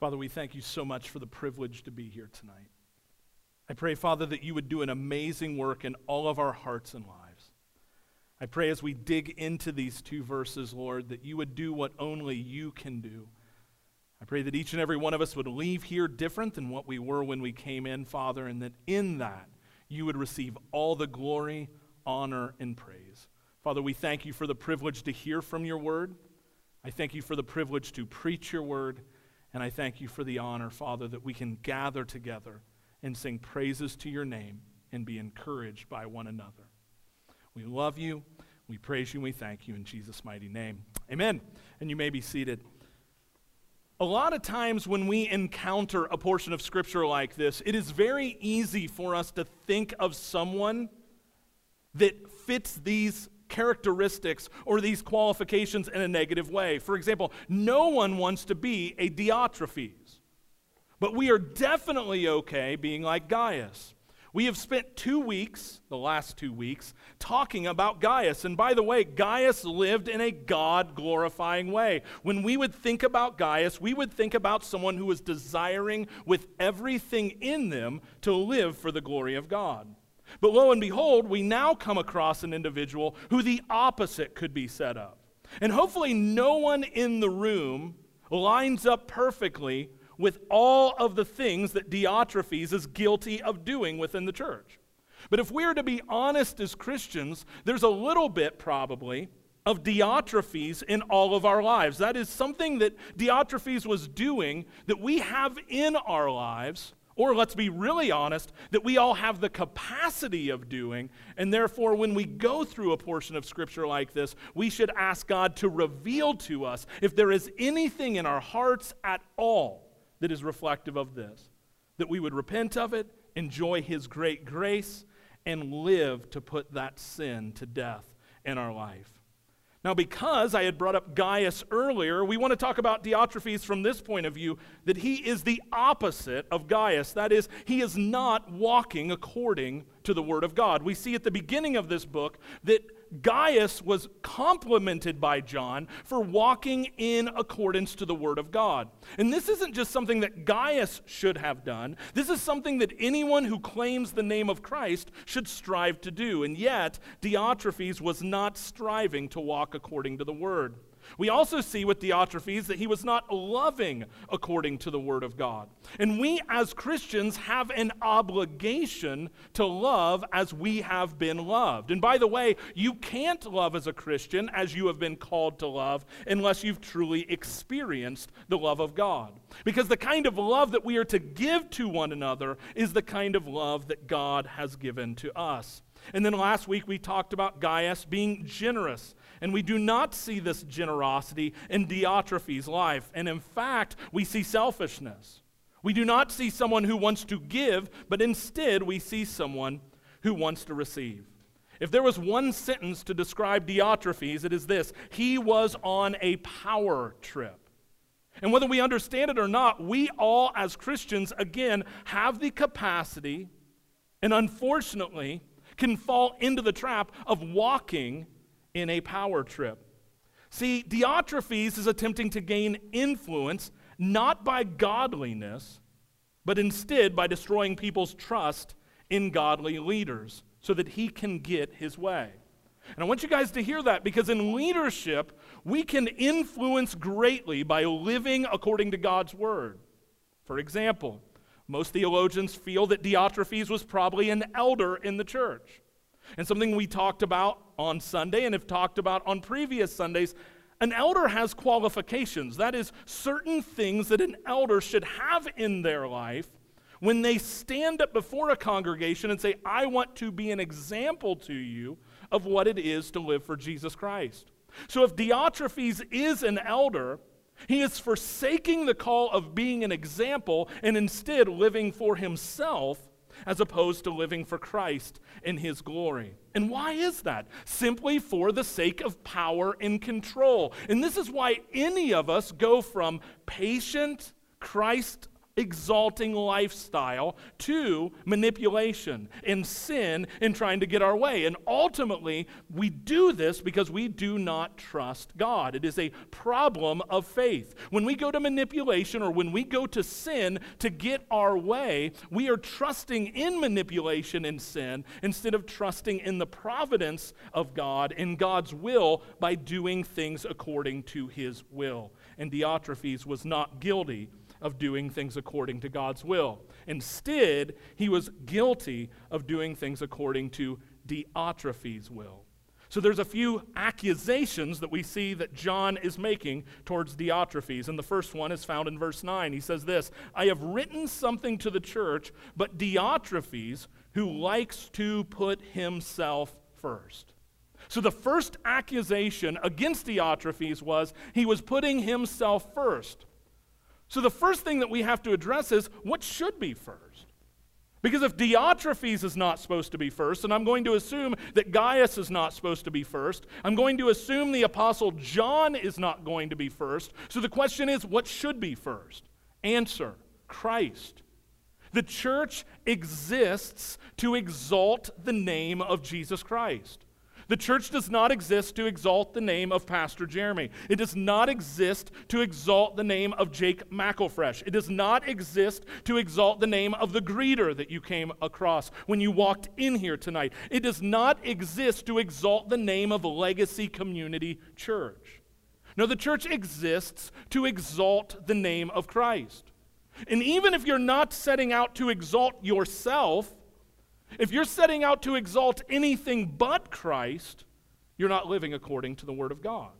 Father, we thank you so much for the privilege to be here tonight. I pray, Father, that you would do an amazing work in all of our hearts and lives. I pray as we dig into these two verses, Lord, that you would do what only you can do. I pray that each and every one of us would leave here different than what we were when we came in, Father, and that in that you would receive all the glory, honor, and praise. Father, we thank you for the privilege to hear from your word. I thank you for the privilege to preach your word. And I thank you for the honor, Father, that we can gather together and sing praises to your name and be encouraged by one another. We love you. We praise you and we thank you in Jesus' mighty name. Amen. And you may be seated. A lot of times when we encounter a portion of Scripture like this, it is very easy for us to think of someone that fits these characteristics or these qualifications in a negative way. For example, no one wants to be a Diotrephes, but we are definitely okay being like Gaius. We have spent two weeks, the last two weeks, talking about Gaius. And by the way, Gaius lived in a God glorifying way. When we would think about Gaius, we would think about someone who was desiring with everything in them to live for the glory of God. But lo and behold, we now come across an individual who the opposite could be said of. And hopefully, no one in the room lines up perfectly with all of the things that Diotrephes is guilty of doing within the church. But if we are to be honest as Christians, there's a little bit probably of Diotrephes in all of our lives. That is something that Diotrephes was doing that we have in our lives or let's be really honest, that we all have the capacity of doing. And therefore, when we go through a portion of Scripture like this, we should ask God to reveal to us if there is anything in our hearts at all that is reflective of this, that we would repent of it, enjoy His great grace, and live to put that sin to death in our life. Now, because I had brought up Gaius earlier, we want to talk about Diotrephes from this point of view that he is the opposite of Gaius. That is, he is not walking according to the Word of God. We see at the beginning of this book that Gaius was complimented by John for walking in accordance to the Word of God. And this isn't just something that Gaius should have done, this is something that anyone who claims the name of Christ should strive to do. And yet, Diotrephes was not striving to walk according to the Word. We also see with Diotrephes that he was not loving according to the Word of God. And we as Christians have an obligation to love as we have been loved. And by the way, you can't love as a Christian as you have been called to love unless you've truly experienced the love of God. Because the kind of love that we are to give to one another is the kind of love that God has given to us. And then last week we talked about Gaius being generous and we do not see this generosity in Diotrephes' life. And in fact, we see selfishness. We do not see someone who wants to give, but instead we see someone who wants to receive. If there was one sentence to describe Diotrephes, it is this He was on a power trip. And whether we understand it or not, we all as Christians, again, have the capacity and unfortunately can fall into the trap of walking in a power trip. See, Diotrephes is attempting to gain influence not by godliness, but instead by destroying people's trust in godly leaders so that he can get his way. And I want you guys to hear that because in leadership, we can influence greatly by living according to God's word. For example, most theologians feel that Diotrephes was probably an elder in the church. And something we talked about on Sunday and have talked about on previous Sundays an elder has qualifications. That is, certain things that an elder should have in their life when they stand up before a congregation and say, I want to be an example to you of what it is to live for Jesus Christ. So if Diotrephes is an elder, he is forsaking the call of being an example and instead living for himself as opposed to living for Christ in his glory. And why is that? Simply for the sake of power and control. And this is why any of us go from patient, Christ exalting lifestyle to manipulation and sin and trying to get our way. And ultimately, we do this because we do not trust God. It is a problem of faith. When we go to manipulation or when we go to sin to get our way, we are trusting in manipulation and sin instead of trusting in the providence of God and God's will by doing things according to his will. And Diotrephes was not guilty of doing things according to God's will. Instead, he was guilty of doing things according to Diotrephes' will. So there's a few accusations that we see that John is making towards Diotrephes. And the first one is found in verse 9. He says this I have written something to the church, but Diotrephes, who likes to put himself first. So the first accusation against Diotrephes was he was putting himself first. So the first thing that we have to address is what should be first? Because if Diotrephes is not supposed to be first, and I'm going to assume that Gaius is not supposed to be first, I'm going to assume the Apostle John is not going to be first. So the question is, what should be first? Answer Christ. The church exists to exalt the name of Jesus Christ. The church does not exist to exalt the name of Pastor Jeremy. It does not exist to exalt the name of Jake McElfresh. It does not exist to exalt the name of the greeter that you came across when you walked in here tonight. It does not exist to exalt the name of Legacy Community Church. No, the church exists to exalt the name of Christ. And even if you're not setting out to exalt yourself, if you're setting out to exalt anything but Christ, you're not living according to the Word of God.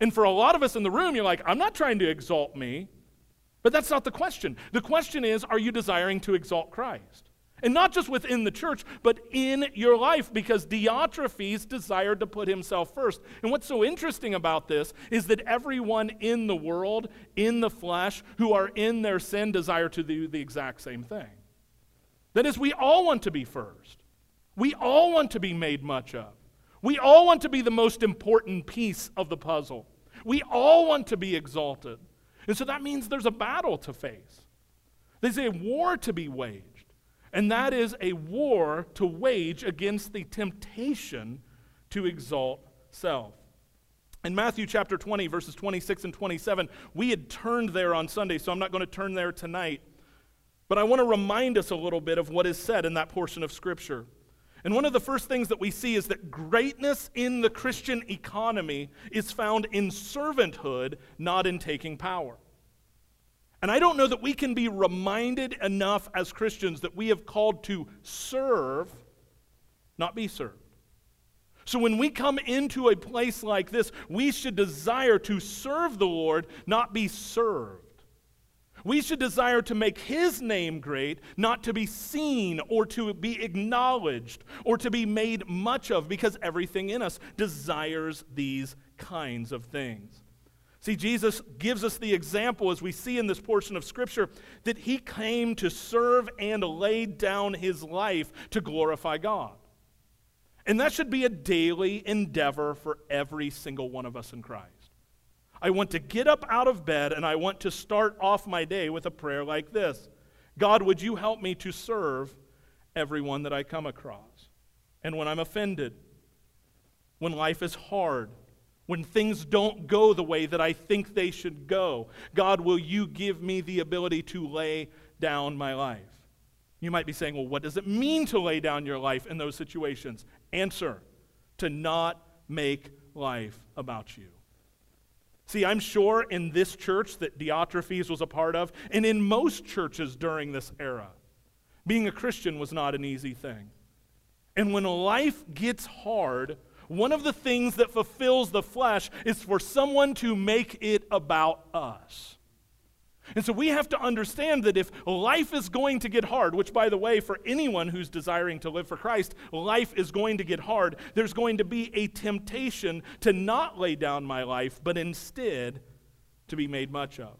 And for a lot of us in the room, you're like, I'm not trying to exalt me. But that's not the question. The question is, are you desiring to exalt Christ? And not just within the church, but in your life, because Diotrephes desired to put himself first. And what's so interesting about this is that everyone in the world, in the flesh, who are in their sin, desire to do the exact same thing. That is, we all want to be first. We all want to be made much of. We all want to be the most important piece of the puzzle. We all want to be exalted. And so that means there's a battle to face. There's a war to be waged. And that is a war to wage against the temptation to exalt self. In Matthew chapter 20, verses 26 and 27, we had turned there on Sunday, so I'm not going to turn there tonight. But I want to remind us a little bit of what is said in that portion of Scripture. And one of the first things that we see is that greatness in the Christian economy is found in servanthood, not in taking power. And I don't know that we can be reminded enough as Christians that we have called to serve, not be served. So when we come into a place like this, we should desire to serve the Lord, not be served. We should desire to make his name great, not to be seen or to be acknowledged or to be made much of, because everything in us desires these kinds of things. See, Jesus gives us the example, as we see in this portion of Scripture, that he came to serve and lay down his life to glorify God. And that should be a daily endeavor for every single one of us in Christ. I want to get up out of bed and I want to start off my day with a prayer like this God, would you help me to serve everyone that I come across? And when I'm offended, when life is hard, when things don't go the way that I think they should go, God, will you give me the ability to lay down my life? You might be saying, well, what does it mean to lay down your life in those situations? Answer to not make life about you. See, I'm sure in this church that Diotrephes was a part of, and in most churches during this era, being a Christian was not an easy thing. And when life gets hard, one of the things that fulfills the flesh is for someone to make it about us. And so we have to understand that if life is going to get hard, which, by the way, for anyone who's desiring to live for Christ, life is going to get hard, there's going to be a temptation to not lay down my life, but instead to be made much of.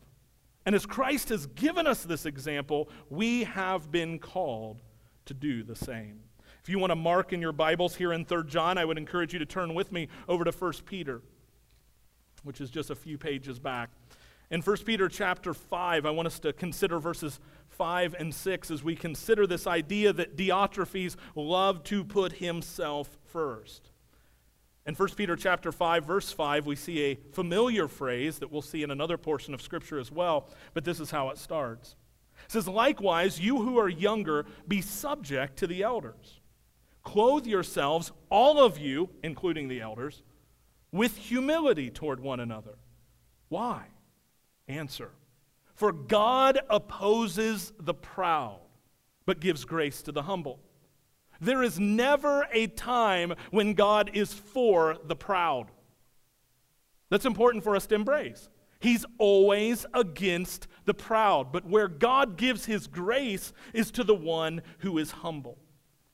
And as Christ has given us this example, we have been called to do the same. If you want to mark in your Bibles here in 3 John, I would encourage you to turn with me over to 1 Peter, which is just a few pages back. In 1 Peter chapter 5, I want us to consider verses 5 and 6 as we consider this idea that Diotrephes loved to put himself first. In 1 Peter chapter 5 verse 5 we see a familiar phrase that we'll see in another portion of scripture as well, but this is how it starts. It says likewise you who are younger be subject to the elders. Clothe yourselves all of you including the elders with humility toward one another. Why? Answer. For God opposes the proud but gives grace to the humble. There is never a time when God is for the proud. That's important for us to embrace. He's always against the proud, but where God gives his grace is to the one who is humble.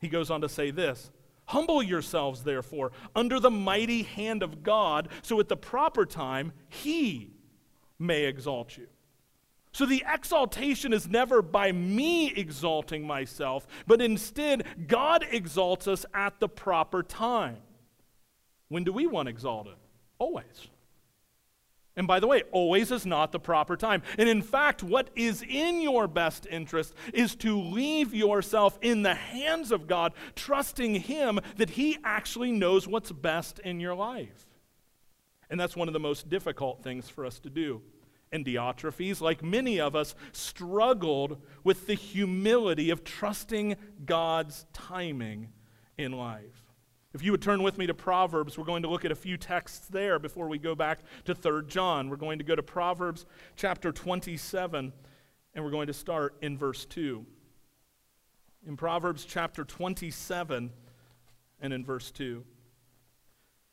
He goes on to say this Humble yourselves, therefore, under the mighty hand of God, so at the proper time he may exalt you. So the exaltation is never by me exalting myself, but instead, God exalts us at the proper time. When do we want exalted? Always. And by the way, always is not the proper time. And in fact, what is in your best interest is to leave yourself in the hands of God, trusting Him that He actually knows what's best in your life. And that's one of the most difficult things for us to do and Diotrephes, like many of us, struggled with the humility of trusting God's timing in life. If you would turn with me to Proverbs, we're going to look at a few texts there before we go back to 3 John. We're going to go to Proverbs chapter 27, and we're going to start in verse 2. In Proverbs chapter 27 and in verse 2.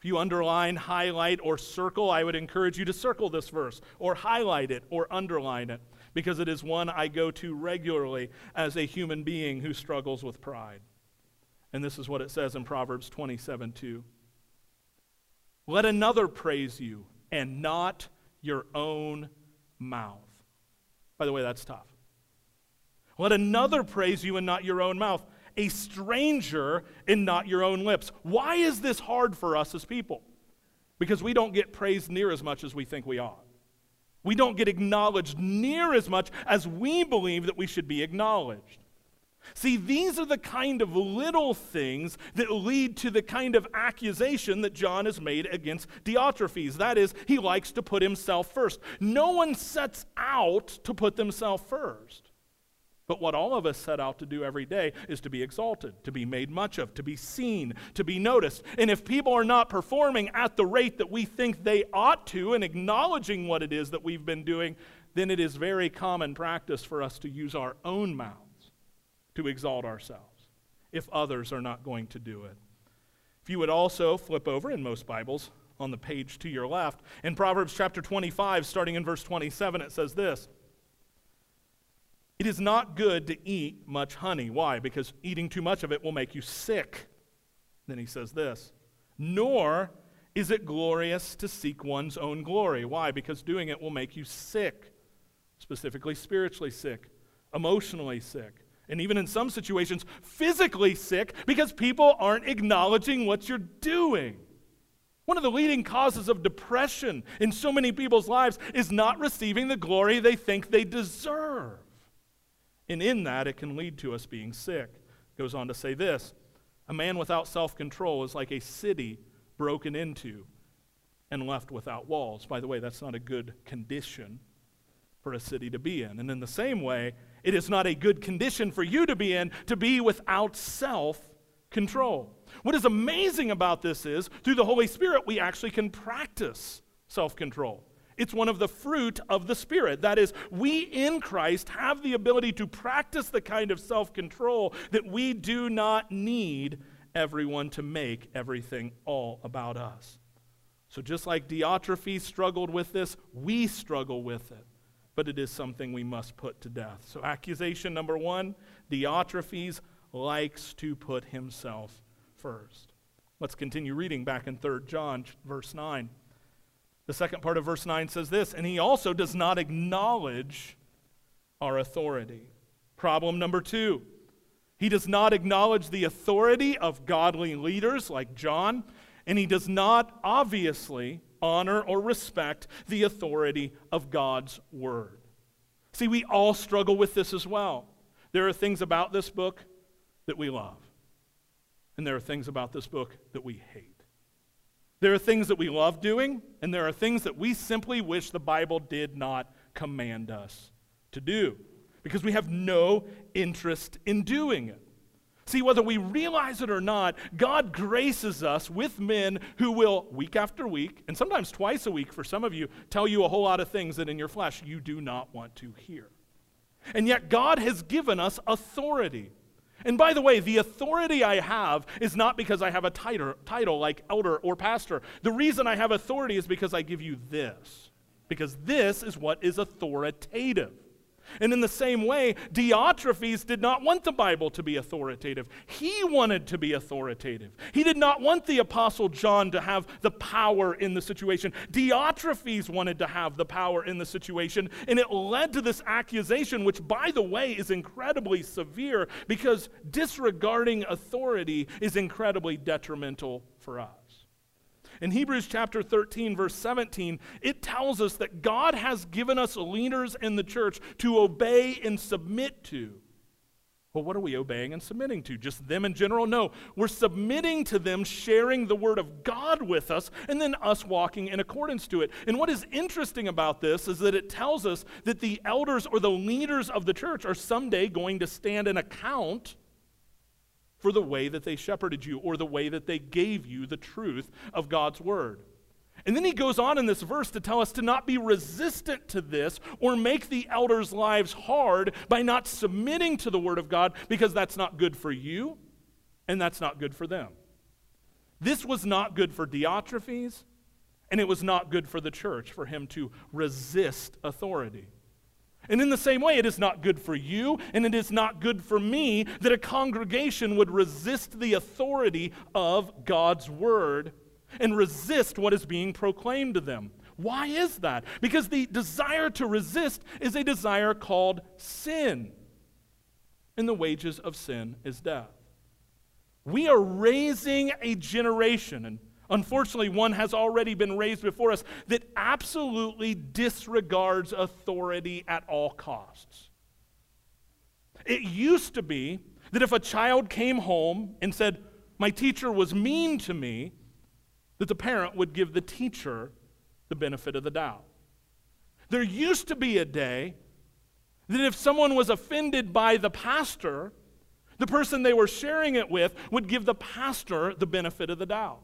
If you underline, highlight, or circle, I would encourage you to circle this verse, or highlight it, or underline it, because it is one I go to regularly as a human being who struggles with pride. And this is what it says in Proverbs 27 2. Let another praise you, and not your own mouth. By the way, that's tough. Let another praise you, and not your own mouth a stranger and not your own lips. Why is this hard for us as people? Because we don't get praised near as much as we think we ought. We don't get acknowledged near as much as we believe that we should be acknowledged. See, these are the kind of little things that lead to the kind of accusation that John has made against Diotrephes. That is, he likes to put himself first. No one sets out to put themselves first. But what all of us set out to do every day is to be exalted, to be made much of, to be seen, to be noticed. And if people are not performing at the rate that we think they ought to and acknowledging what it is that we've been doing, then it is very common practice for us to use our own mouths to exalt ourselves if others are not going to do it. If you would also flip over in most Bibles on the page to your left, in Proverbs chapter 25, starting in verse 27, it says this. It is not good to eat much honey. Why? Because eating too much of it will make you sick. Then he says this Nor is it glorious to seek one's own glory. Why? Because doing it will make you sick, specifically spiritually sick, emotionally sick, and even in some situations, physically sick because people aren't acknowledging what you're doing. One of the leading causes of depression in so many people's lives is not receiving the glory they think they deserve. And in that, it can lead to us being sick. Goes on to say this A man without self control is like a city broken into and left without walls. By the way, that's not a good condition for a city to be in. And in the same way, it is not a good condition for you to be in to be without self control. What is amazing about this is, through the Holy Spirit, we actually can practice self control. It's one of the fruit of the Spirit. That is, we in Christ have the ability to practice the kind of self control that we do not need everyone to make everything all about us. So, just like Diotrephes struggled with this, we struggle with it. But it is something we must put to death. So, accusation number one Diotrephes likes to put himself first. Let's continue reading back in 3 John, verse 9. The second part of verse 9 says this, and he also does not acknowledge our authority. Problem number two, he does not acknowledge the authority of godly leaders like John, and he does not obviously honor or respect the authority of God's word. See, we all struggle with this as well. There are things about this book that we love, and there are things about this book that we hate. There are things that we love doing, and there are things that we simply wish the Bible did not command us to do because we have no interest in doing it. See, whether we realize it or not, God graces us with men who will, week after week, and sometimes twice a week for some of you, tell you a whole lot of things that in your flesh you do not want to hear. And yet, God has given us authority. And by the way, the authority I have is not because I have a title, title like elder or pastor. The reason I have authority is because I give you this, because this is what is authoritative. And in the same way, Diotrephes did not want the Bible to be authoritative. He wanted to be authoritative. He did not want the Apostle John to have the power in the situation. Diotrephes wanted to have the power in the situation. And it led to this accusation, which, by the way, is incredibly severe because disregarding authority is incredibly detrimental for us. In Hebrews chapter 13, verse 17, it tells us that God has given us leaders in the church to obey and submit to. Well, what are we obeying and submitting to? Just them in general? No. We're submitting to them, sharing the word of God with us, and then us walking in accordance to it. And what is interesting about this is that it tells us that the elders or the leaders of the church are someday going to stand an account for the way that they shepherded you or the way that they gave you the truth of God's word. And then he goes on in this verse to tell us to not be resistant to this or make the elders' lives hard by not submitting to the word of God because that's not good for you and that's not good for them. This was not good for Diotrephes, and it was not good for the church for him to resist authority. And in the same way, it is not good for you and it is not good for me that a congregation would resist the authority of God's word and resist what is being proclaimed to them. Why is that? Because the desire to resist is a desire called sin. And the wages of sin is death. We are raising a generation, and Unfortunately, one has already been raised before us that absolutely disregards authority at all costs. It used to be that if a child came home and said, My teacher was mean to me, that the parent would give the teacher the benefit of the doubt. There used to be a day that if someone was offended by the pastor, the person they were sharing it with would give the pastor the benefit of the doubt.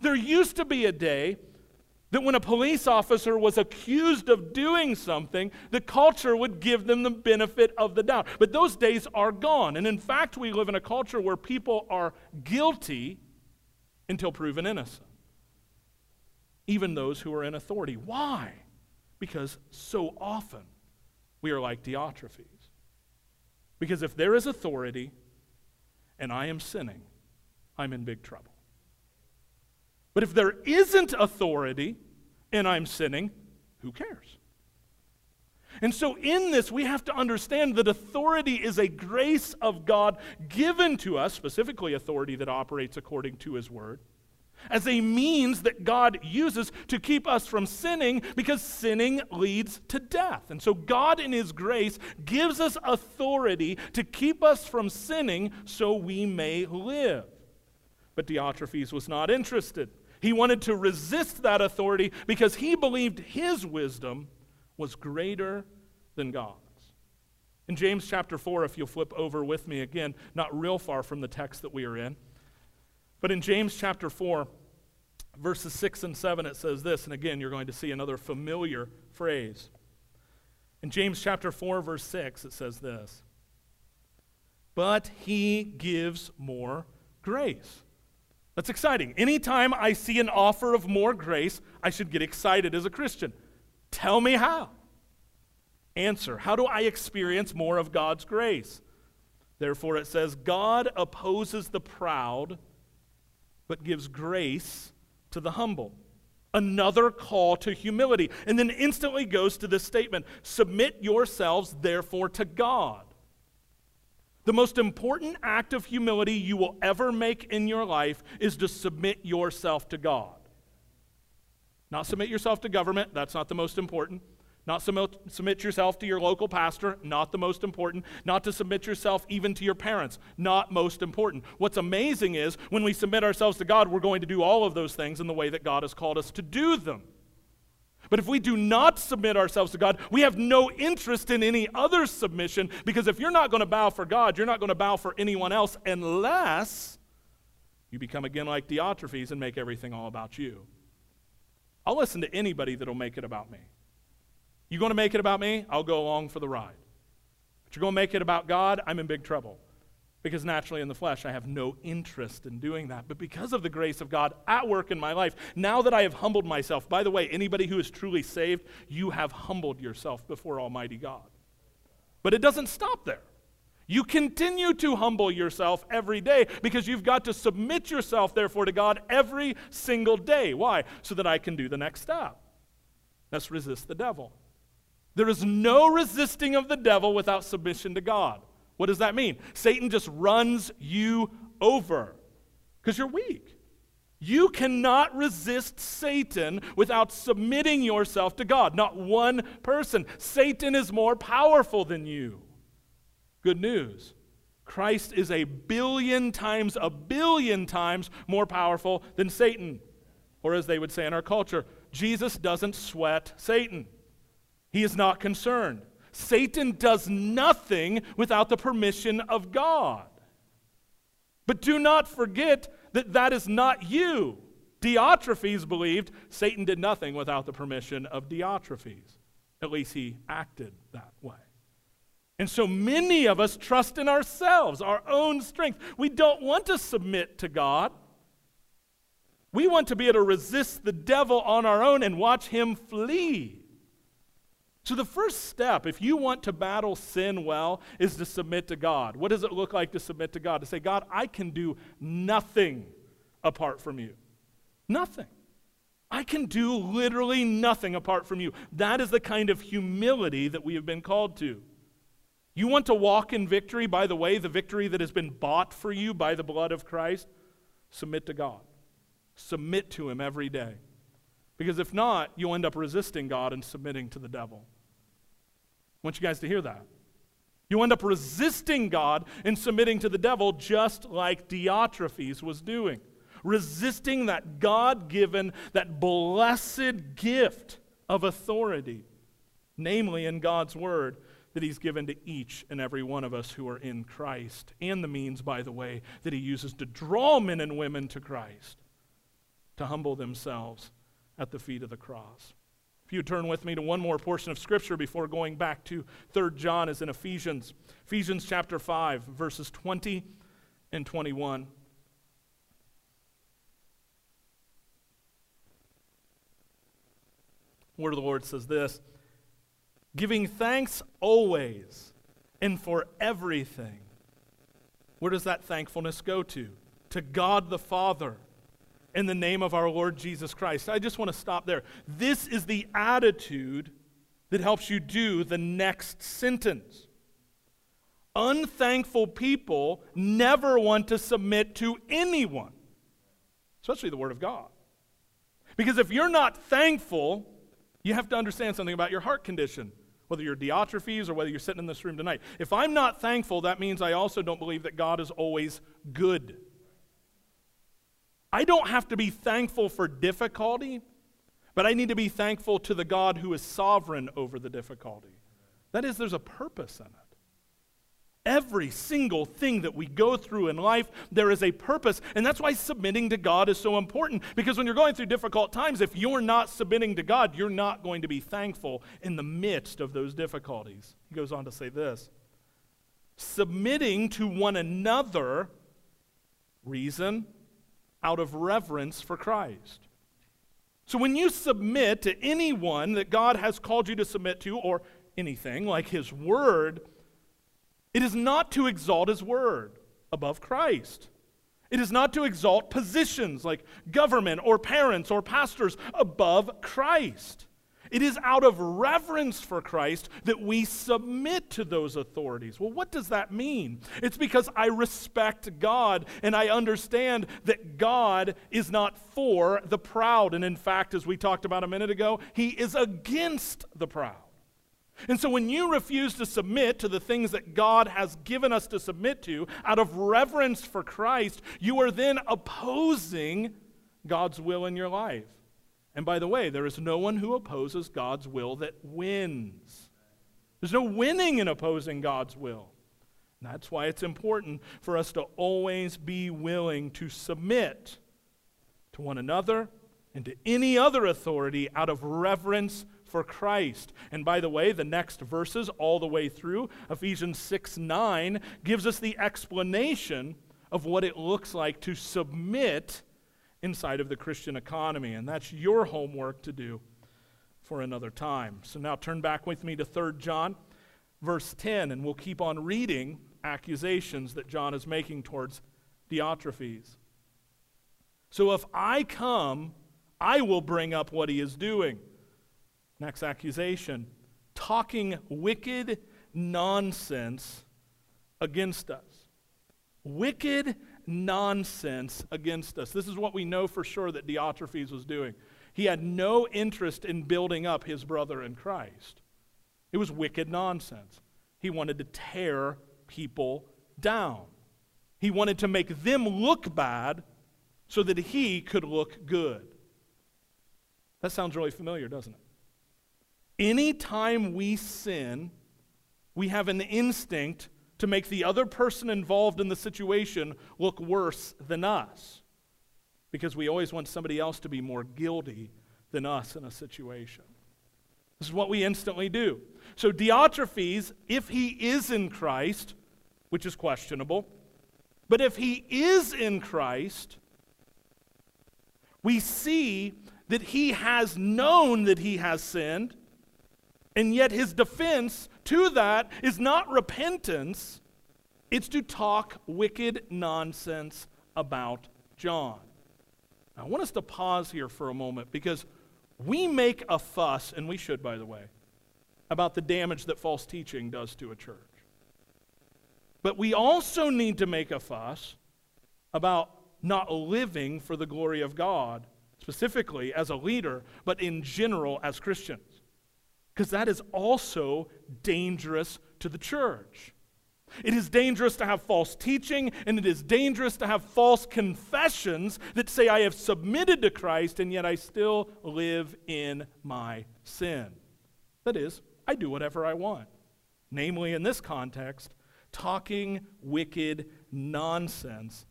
There used to be a day that when a police officer was accused of doing something, the culture would give them the benefit of the doubt. But those days are gone. And in fact, we live in a culture where people are guilty until proven innocent, even those who are in authority. Why? Because so often we are like Diotrephes. Because if there is authority and I am sinning, I'm in big trouble. But if there isn't authority and I'm sinning, who cares? And so, in this, we have to understand that authority is a grace of God given to us, specifically authority that operates according to His Word, as a means that God uses to keep us from sinning because sinning leads to death. And so, God, in His grace, gives us authority to keep us from sinning so we may live. But Diotrephes was not interested. He wanted to resist that authority because he believed his wisdom was greater than God's. In James chapter 4, if you'll flip over with me again, not real far from the text that we are in, but in James chapter 4, verses 6 and 7, it says this, and again, you're going to see another familiar phrase. In James chapter 4, verse 6, it says this But he gives more grace. That's exciting. Anytime I see an offer of more grace, I should get excited as a Christian. Tell me how. Answer How do I experience more of God's grace? Therefore, it says, God opposes the proud, but gives grace to the humble. Another call to humility. And then instantly goes to this statement Submit yourselves, therefore, to God. The most important act of humility you will ever make in your life is to submit yourself to God. Not submit yourself to government, that's not the most important. Not submit, yourself to your local pastor, not the most important. Not to submit yourself even to your parents, not most important. What's amazing is when we submit ourselves to God, we're going to do all of those things in the way that God has called us to do them. But if we do not submit ourselves to God, we have no interest in any other submission because if you're not going to bow for God, you're not going to bow for anyone else unless you become again like Diotrephes and make everything all about you. I'll listen to anybody that'll make it about me. You going to make it about me? I'll go along for the ride. But you're going to make it about God? I'm in big trouble. Because naturally in the flesh, I have no interest in doing that. But because of the grace of God at work in my life, now that I have humbled myself, by the way, anybody who is truly saved, you have humbled yourself before Almighty God. But it doesn't stop there. You continue to humble yourself every day because you've got to submit yourself, therefore, to God every single day. Why? So that I can do the next step. Let's resist the devil. There is no resisting of the devil without submission to God. What does that mean? Satan just runs you over because you're weak. You cannot resist Satan without submitting yourself to God. Not one person. Satan is more powerful than you. Good news. Christ is a billion times, a billion times more powerful than Satan. Or as they would say in our culture, Jesus doesn't sweat Satan. He is not concerned. Satan does nothing without the permission of God. But do not forget that that is not you. Diotrephes believed Satan did nothing without the permission of Diotrephes. At least he acted that way. And so many of us trust in ourselves, our own strength. We don't want to submit to God. We want to be able to resist the devil on our own and watch him flee. So, the first step, if you want to battle sin well, is to submit to God. What does it look like to submit to God? To say, God, I can do nothing apart from you. Nothing. I can do literally nothing apart from you. That is the kind of humility that we have been called to. You want to walk in victory, by the way, the victory that has been bought for you by the blood of Christ? Submit to God. Submit to Him every day. Because if not, you'll end up resisting God and submitting to the devil. I want you guys to hear that. You end up resisting God and submitting to the devil just like Diotrephes was doing. Resisting that God given, that blessed gift of authority, namely in God's word that He's given to each and every one of us who are in Christ, and the means, by the way, that He uses to draw men and women to Christ, to humble themselves at the feet of the cross. If you turn with me to one more portion of Scripture before going back to 3 John, as in Ephesians, Ephesians chapter 5, verses 20 and 21. Word of the Lord says this giving thanks always and for everything. Where does that thankfulness go to? To God the Father in the name of our Lord Jesus Christ. I just want to stop there. This is the attitude that helps you do the next sentence. Unthankful people never want to submit to anyone, especially the Word of God. Because if you're not thankful, you have to understand something about your heart condition, whether you're Diotrephes or whether you're sitting in this room tonight. If I'm not thankful, that means I also don't believe that God is always good. I don't have to be thankful for difficulty, but I need to be thankful to the God who is sovereign over the difficulty. That is, there's a purpose in it. Every single thing that we go through in life, there is a purpose. And that's why submitting to God is so important. Because when you're going through difficult times, if you're not submitting to God, you're not going to be thankful in the midst of those difficulties. He goes on to say this submitting to one another, reason, out of reverence for Christ. So when you submit to anyone that God has called you to submit to, or anything like His Word, it is not to exalt His Word above Christ. It is not to exalt positions like government or parents or pastors above Christ. It is out of reverence for Christ that we submit to those authorities. Well, what does that mean? It's because I respect God and I understand that God is not for the proud. And in fact, as we talked about a minute ago, He is against the proud. And so when you refuse to submit to the things that God has given us to submit to out of reverence for Christ, you are then opposing God's will in your life. And by the way, there is no one who opposes God's will that wins. There's no winning in opposing God's will. And that's why it's important for us to always be willing to submit to one another and to any other authority out of reverence for Christ. And by the way, the next verses, all the way through, Ephesians 6 9, gives us the explanation of what it looks like to submit inside of the Christian economy. And that's your homework to do for another time. So now turn back with me to 3 John, verse 10, and we'll keep on reading accusations that John is making towards Diotrephes. So if I come, I will bring up what he is doing. Next accusation talking wicked nonsense against us. Wicked nonsense against us. This is what we know for sure that Diotrephes was doing. He had no interest in building up his brother in Christ. It was wicked nonsense. He wanted to tear people down. He wanted to make them look bad so that he could look good. That sounds really familiar, doesn't it? Anytime we sin, we have an instinct to make the other person involved in the situation look worse than us. Because we always want somebody else to be more guilty than us in a situation. This is what we instantly do. So, Diotrephes, if he is in Christ, which is questionable, but if he is in Christ, we see that he has known that he has sinned and yet his defense to that is not repentance, it's to talk wicked nonsense about John. Now, I want us to pause here for a moment because we make a fuss, and we should, by the way, about the damage that false teaching does to a church. But we also need to make a fuss about not living for the glory of God, specifically as a leader, but in general as Christians because that is also dangerous to the church. It is dangerous to have false teaching, and it is dangerous to have false confessions that say, I have submitted to Christ, and yet I still live in my sin. That is, I do whatever I want. Namely, in this context, talking wicked nonsense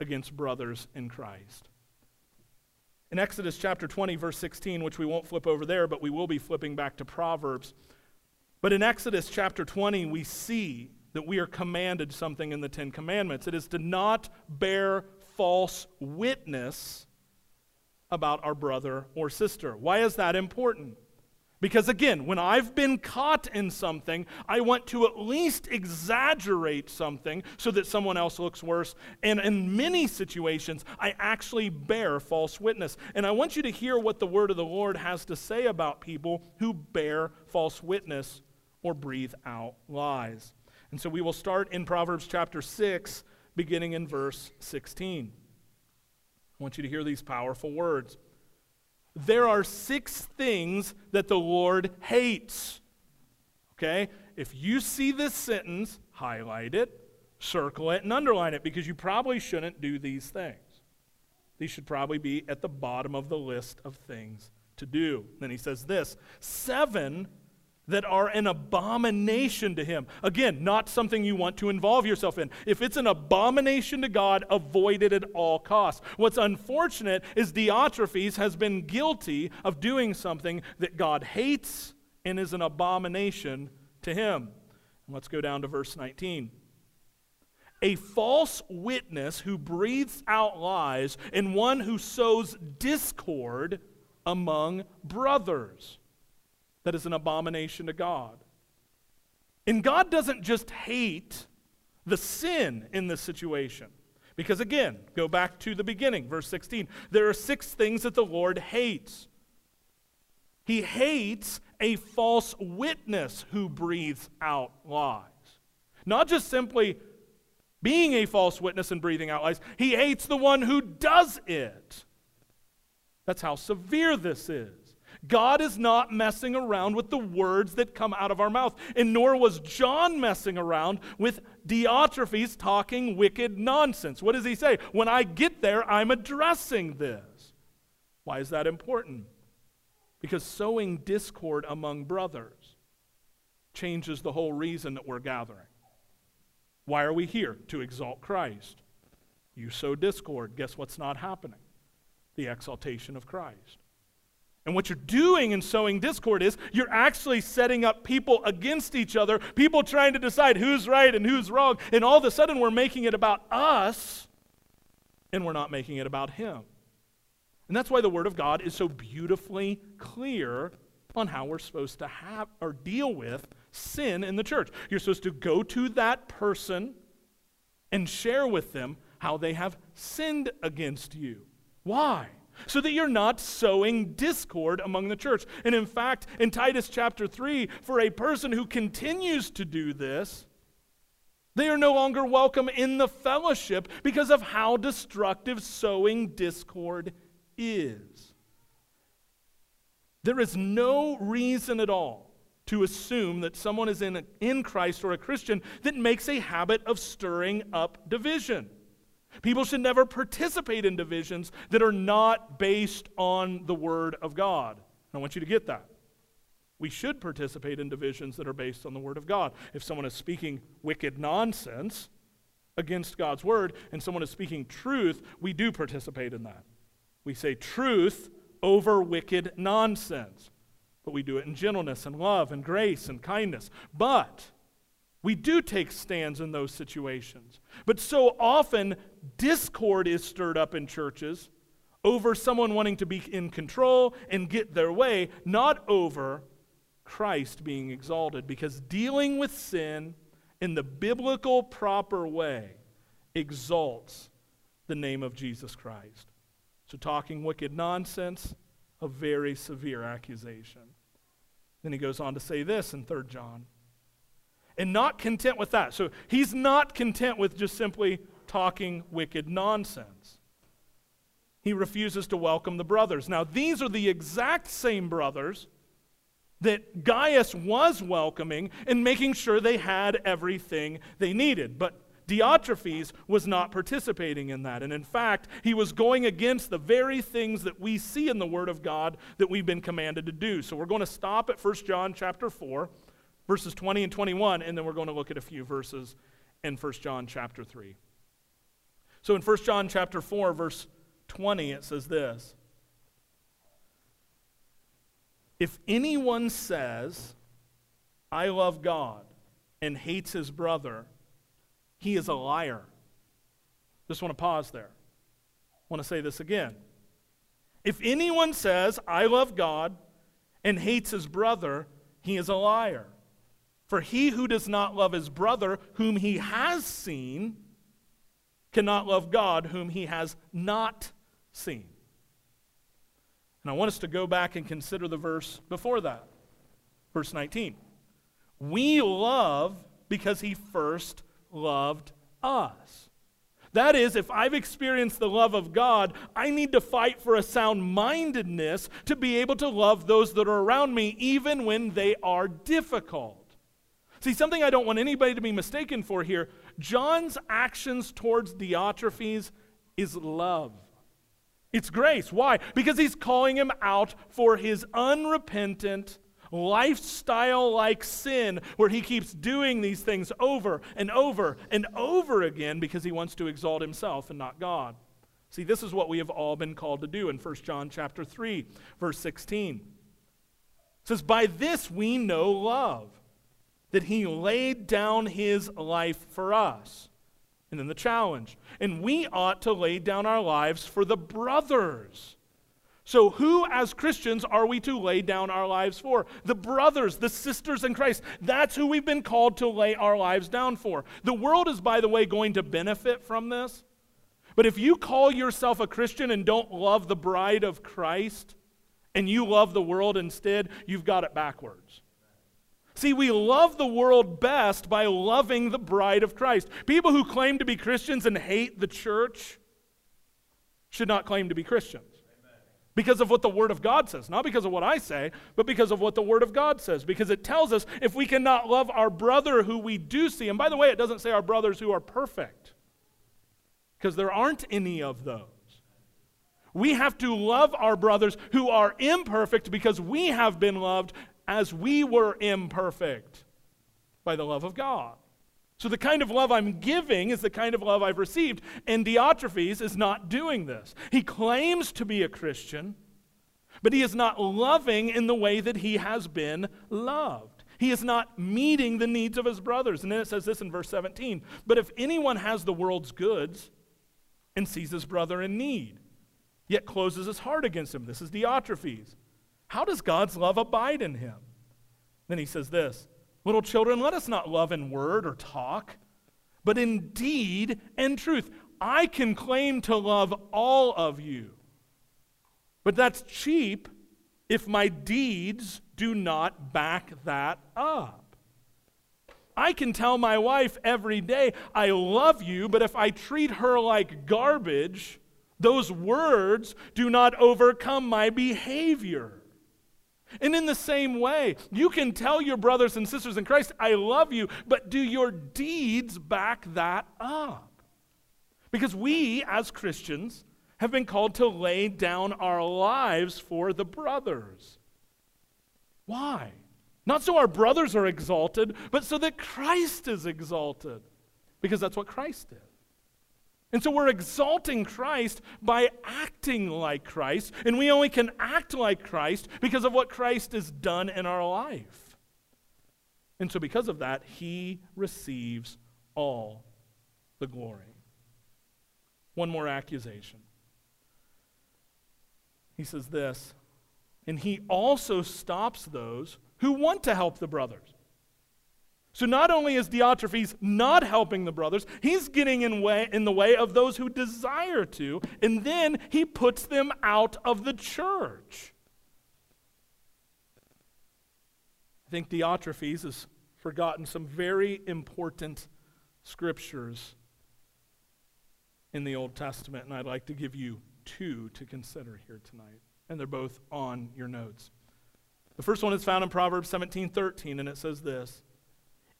against brothers in Christ. In Exodus chapter 20, verse 16, which we won't flip over there, but we will be flipping back to Proverbs. But in Exodus chapter 20, we see that we are commanded something in the Ten Commandments. It is to not bear false witness about our brother or sister. Why is that important? Because again, when I've been caught in something, I want to at least exaggerate something so that someone else looks worse. And in many situations, I actually bear false witness. And I want you to hear what the word of the Lord has to say about people who bear false witness or breathe out lies. And so we will start in Proverbs chapter 6, beginning in verse 16. I want you to hear these powerful words there are six things that the Lord hates. Okay? If you see this sentence, highlight it, circle it, and underline it because you probably shouldn't do these things. These should probably be at the bottom of the list of things to do. Then he says this seven that are an abomination to him. Again, not something you want to involve yourself in. If it's an abomination to God, avoid it at all costs. What's unfortunate is Diotrephes has been guilty of doing something that God hates and is an abomination to him. Let's go down to verse 19 a false witness who breathes out lies, and one who sows discord among brothers that is an abomination to God. And God doesn't just hate the sin in this situation. Because again, go back to the beginning, verse 16. There are six things that the Lord hates. He hates a false witness who breathes out lies. Not just simply being a false witness and breathing out lies, he hates the one who does it. That's how severe this is. God is not messing around with the words that come out of our mouth, and nor was John messing around with Diotrephes talking wicked nonsense. What does he say? When I get there, I'm addressing this. Why is that important? Because sowing discord among brothers changes the whole reason that we're gathering. Why are we here? To exalt Christ. You sow discord. Guess what's not happening? The exaltation of Christ. And what you're doing in sowing discord is you're actually setting up people against each other, people trying to decide who's right and who's wrong. And all of a sudden, we're making it about us and we're not making it about Him. And that's why the Word of God is so beautifully clear on how we're supposed to have or deal with sin in the church. You're supposed to go to that person and share with them how they have sinned against you. Why? So that you're not sowing discord among the church. And in fact, in Titus chapter 3, for a person who continues to do this, they are no longer welcome in the fellowship because of how destructive sowing discord is. There is no reason at all to assume that someone is in, in Christ or a Christian that makes a habit of stirring up division. People should never participate in divisions that are not based on the Word of God. I want you to get that. We should participate in divisions that are based on the Word of God. If someone is speaking wicked nonsense against God's Word and someone is speaking truth, we do participate in that. We say truth over wicked nonsense but we do it in gentleness and love and grace and kindness. But we do take stands in those situations. But so often, discord is stirred up in churches over someone wanting to be in control and get their way, not over Christ being exalted. Because dealing with sin in the biblical proper way exalts the name of Jesus Christ. So, talking wicked nonsense a very severe accusation. Then he goes on to say this in 3 John. And not content with that. So he's not content with just simply talking wicked nonsense. He refuses to welcome the brothers. Now, these are the exact same brothers that Gaius was welcoming and making sure they had everything they needed. But Diotrephes was not participating in that. And in fact, he was going against the very things that we see in the Word of God that we've been commanded to do. So we're going to stop at 1 John chapter 4, verses 20 and 21, and then we're going to look at a few verses in 1 John chapter 3. So in 1 John chapter 4, verse 20, it says this If anyone says, I love God, and hates his brother, he is a liar. Just want to pause there. I want to say this again. If anyone says, I love God, and hates his brother, he is a liar. For he who does not love his brother, whom he has seen, cannot love God, whom he has not seen. And I want us to go back and consider the verse before that, verse 19. We love because he first loved us. That is, if I've experienced the love of God, I need to fight for a sound mindedness to be able to love those that are around me, even when they are difficult. See, something I don't want anybody to be mistaken for here John's actions towards Diotrephes is love. It's grace. Why? Because he's calling him out for his unrepentant lifestyle like sin where he keeps doing these things over and over and over again because he wants to exalt himself and not God. See, this is what we have all been called to do in 1 John chapter 3, verse 16. It says, By this we know love, that he laid down his life for us. And then the challenge. And we ought to lay down our lives for the brothers. So, who as Christians are we to lay down our lives for? The brothers, the sisters in Christ. That's who we've been called to lay our lives down for. The world is, by the way, going to benefit from this. But if you call yourself a Christian and don't love the bride of Christ and you love the world instead, you've got it backwards. See, we love the world best by loving the bride of Christ. People who claim to be Christians and hate the church should not claim to be Christians. Because of what the Word of God says. Not because of what I say, but because of what the Word of God says. Because it tells us if we cannot love our brother who we do see, and by the way, it doesn't say our brothers who are perfect, because there aren't any of those. We have to love our brothers who are imperfect because we have been loved as we were imperfect by the love of God. So, the kind of love I'm giving is the kind of love I've received. And Diotrephes is not doing this. He claims to be a Christian, but he is not loving in the way that he has been loved. He is not meeting the needs of his brothers. And then it says this in verse 17 But if anyone has the world's goods and sees his brother in need, yet closes his heart against him, this is Diotrephes, how does God's love abide in him? Then he says this Little children, let us not love in word or talk, but in deed and truth. I can claim to love all of you, but that's cheap if my deeds do not back that up. I can tell my wife every day, I love you, but if I treat her like garbage, those words do not overcome my behavior. And in the same way, you can tell your brothers and sisters in Christ, I love you, but do your deeds back that up? Because we, as Christians, have been called to lay down our lives for the brothers. Why? Not so our brothers are exalted, but so that Christ is exalted. Because that's what Christ did. And so we're exalting Christ by acting like Christ, and we only can act like Christ because of what Christ has done in our life. And so, because of that, he receives all the glory. One more accusation. He says this, and he also stops those who want to help the brothers. So not only is Diotrephes not helping the brothers, he's getting in, way, in the way of those who desire to, and then he puts them out of the church. I think Diotrephes has forgotten some very important scriptures in the Old Testament, and I'd like to give you two to consider here tonight. And they're both on your notes. The first one is found in Proverbs 17 13, and it says this.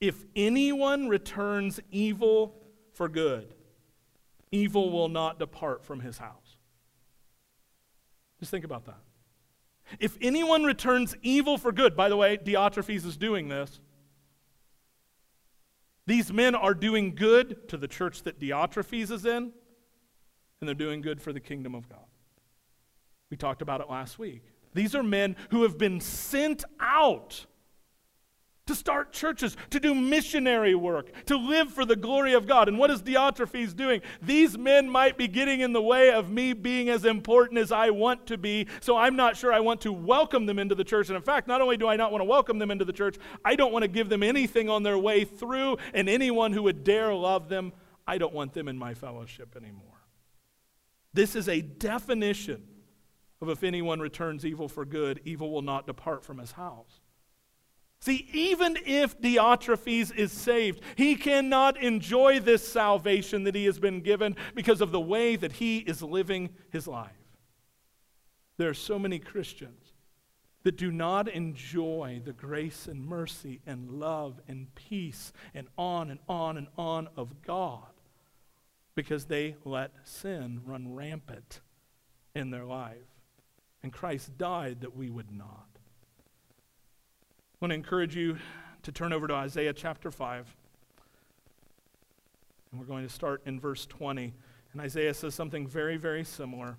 If anyone returns evil for good, evil will not depart from his house. Just think about that. If anyone returns evil for good, by the way, Diotrephes is doing this. These men are doing good to the church that Diotrephes is in, and they're doing good for the kingdom of God. We talked about it last week. These are men who have been sent out to start churches, to do missionary work, to live for the glory of God. And what is Diotrephes doing? These men might be getting in the way of me being as important as I want to be, so I'm not sure I want to welcome them into the church. And in fact, not only do I not want to welcome them into the church, I don't want to give them anything on their way through, and anyone who would dare love them, I don't want them in my fellowship anymore. This is a definition of if anyone returns evil for good, evil will not depart from his house. See, even if Diotrephes is saved, he cannot enjoy this salvation that he has been given because of the way that he is living his life. There are so many Christians that do not enjoy the grace and mercy and love and peace and on and on and on of God because they let sin run rampant in their life. And Christ died that we would not. I want to encourage you to turn over to Isaiah chapter 5. And we're going to start in verse 20. And Isaiah says something very, very similar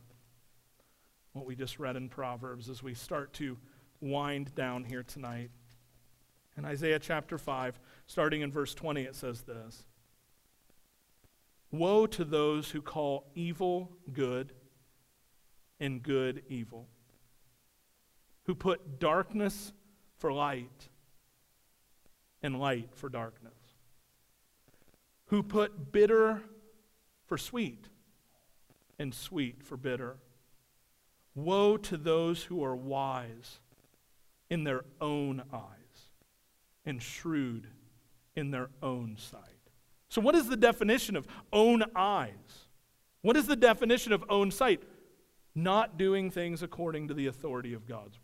what we just read in Proverbs as we start to wind down here tonight. In Isaiah chapter 5, starting in verse 20, it says this Woe to those who call evil good and good evil, who put darkness for light and light for darkness, who put bitter for sweet and sweet for bitter, Woe to those who are wise in their own eyes and shrewd in their own sight. So, what is the definition of own eyes? What is the definition of own sight? Not doing things according to the authority of God's.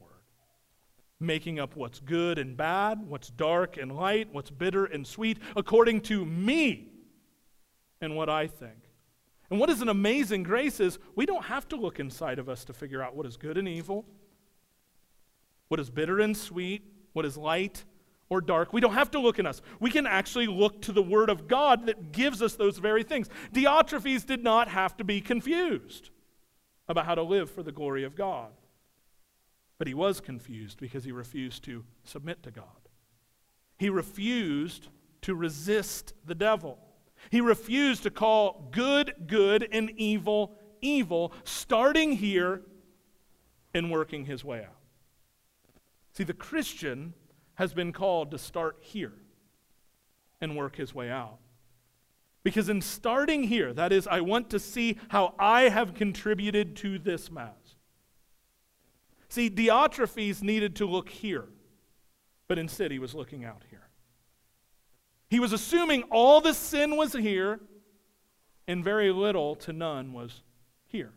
Making up what's good and bad, what's dark and light, what's bitter and sweet, according to me and what I think. And what is an amazing grace is we don't have to look inside of us to figure out what is good and evil, what is bitter and sweet, what is light or dark. We don't have to look in us. We can actually look to the Word of God that gives us those very things. Diotrephes did not have to be confused about how to live for the glory of God. But he was confused because he refused to submit to God. He refused to resist the devil. He refused to call good good and evil evil, starting here and working his way out. See, the Christian has been called to start here and work his way out. Because in starting here, that is, I want to see how I have contributed to this Mass. See, Diotrephes needed to look here, but instead he was looking out here. He was assuming all the sin was here and very little to none was here.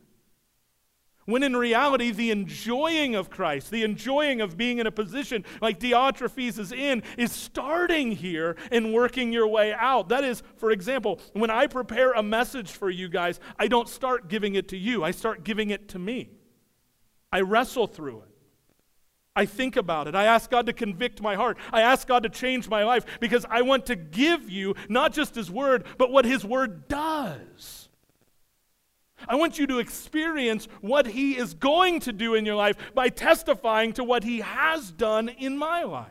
When in reality, the enjoying of Christ, the enjoying of being in a position like Diotrephes is in, is starting here and working your way out. That is, for example, when I prepare a message for you guys, I don't start giving it to you, I start giving it to me. I wrestle through it. I think about it. I ask God to convict my heart. I ask God to change my life because I want to give you not just His Word, but what His Word does. I want you to experience what He is going to do in your life by testifying to what He has done in my life.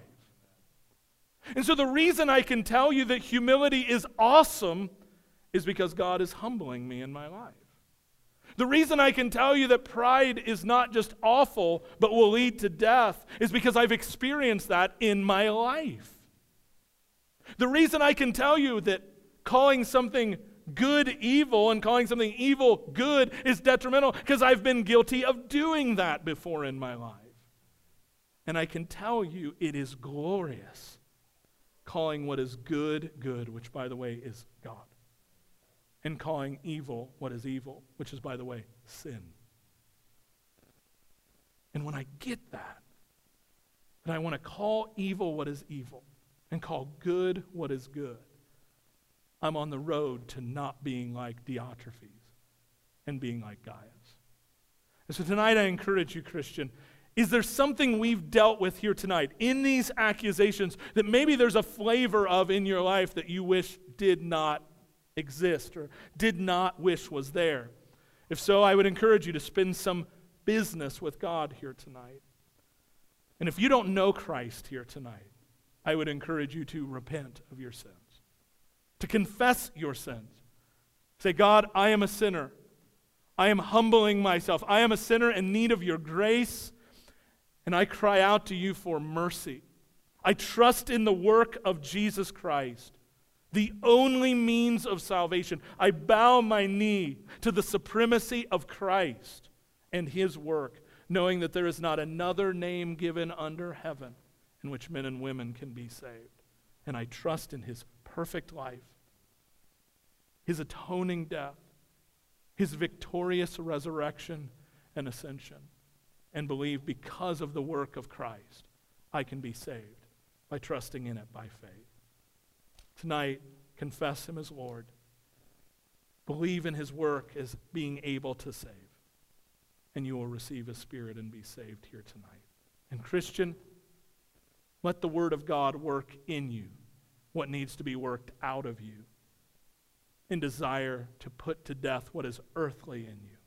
And so, the reason I can tell you that humility is awesome is because God is humbling me in my life. The reason I can tell you that pride is not just awful, but will lead to death, is because I've experienced that in my life. The reason I can tell you that calling something good evil and calling something evil good is detrimental because I've been guilty of doing that before in my life. And I can tell you it is glorious calling what is good good, which, by the way, is God, and calling evil what is evil, which is, by the way, sin. And when I get that, that I want to call evil what is evil and call good what is good, I'm on the road to not being like Diotrephes and being like Gaius. And so tonight I encourage you, Christian, is there something we've dealt with here tonight in these accusations that maybe there's a flavor of in your life that you wish did not exist or did not wish was there? If so, I would encourage you to spend some business with God here tonight. And if you don't know Christ here tonight, I would encourage you to repent of your sins, to confess your sins. Say, God, I am a sinner. I am humbling myself. I am a sinner in need of your grace, and I cry out to you for mercy. I trust in the work of Jesus Christ, the only means of salvation. I bow my knee to the supremacy of Christ and his work, knowing that there is not another name given under heaven in which men and women can be saved. And I trust in his perfect life, his atoning death, his victorious resurrection and ascension, and believe because of the work of Christ, I can be saved by trusting in it by faith. Tonight, confess him as Lord. Believe in his work as being able to save. And you will receive his spirit and be saved here tonight. And, Christian, let the word of God work in you what needs to be worked out of you and desire to put to death what is earthly in you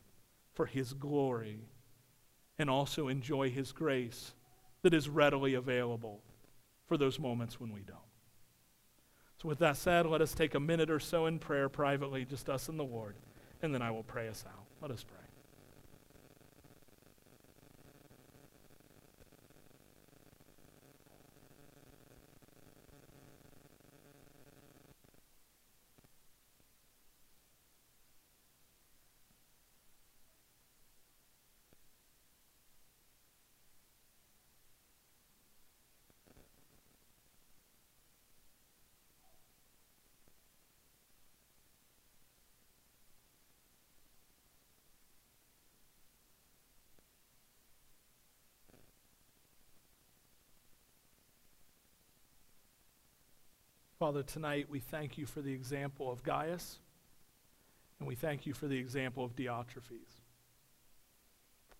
for his glory and also enjoy his grace that is readily available for those moments when we don't. So, with that said, let us take a minute or so in prayer privately, just us and the Lord, and then I will pray us out. Let us pray. Father, tonight we thank you for the example of Gaius, and we thank you for the example of Diotrephes.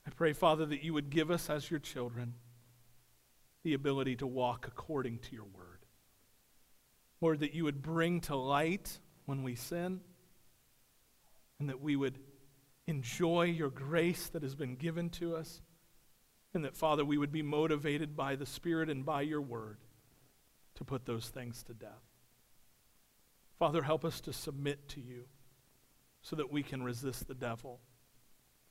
I pray, Father, that you would give us as your children the ability to walk according to your word. Lord, that you would bring to light when we sin, and that we would enjoy your grace that has been given to us, and that, Father, we would be motivated by the Spirit and by your word to put those things to death. Father, help us to submit to you so that we can resist the devil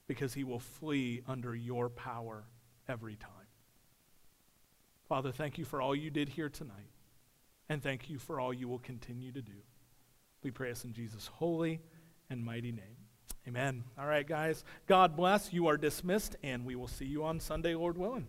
because he will flee under your power every time. Father, thank you for all you did here tonight, and thank you for all you will continue to do. We pray this in Jesus' holy and mighty name. Amen. All right, guys. God bless. You are dismissed, and we will see you on Sunday, Lord willing.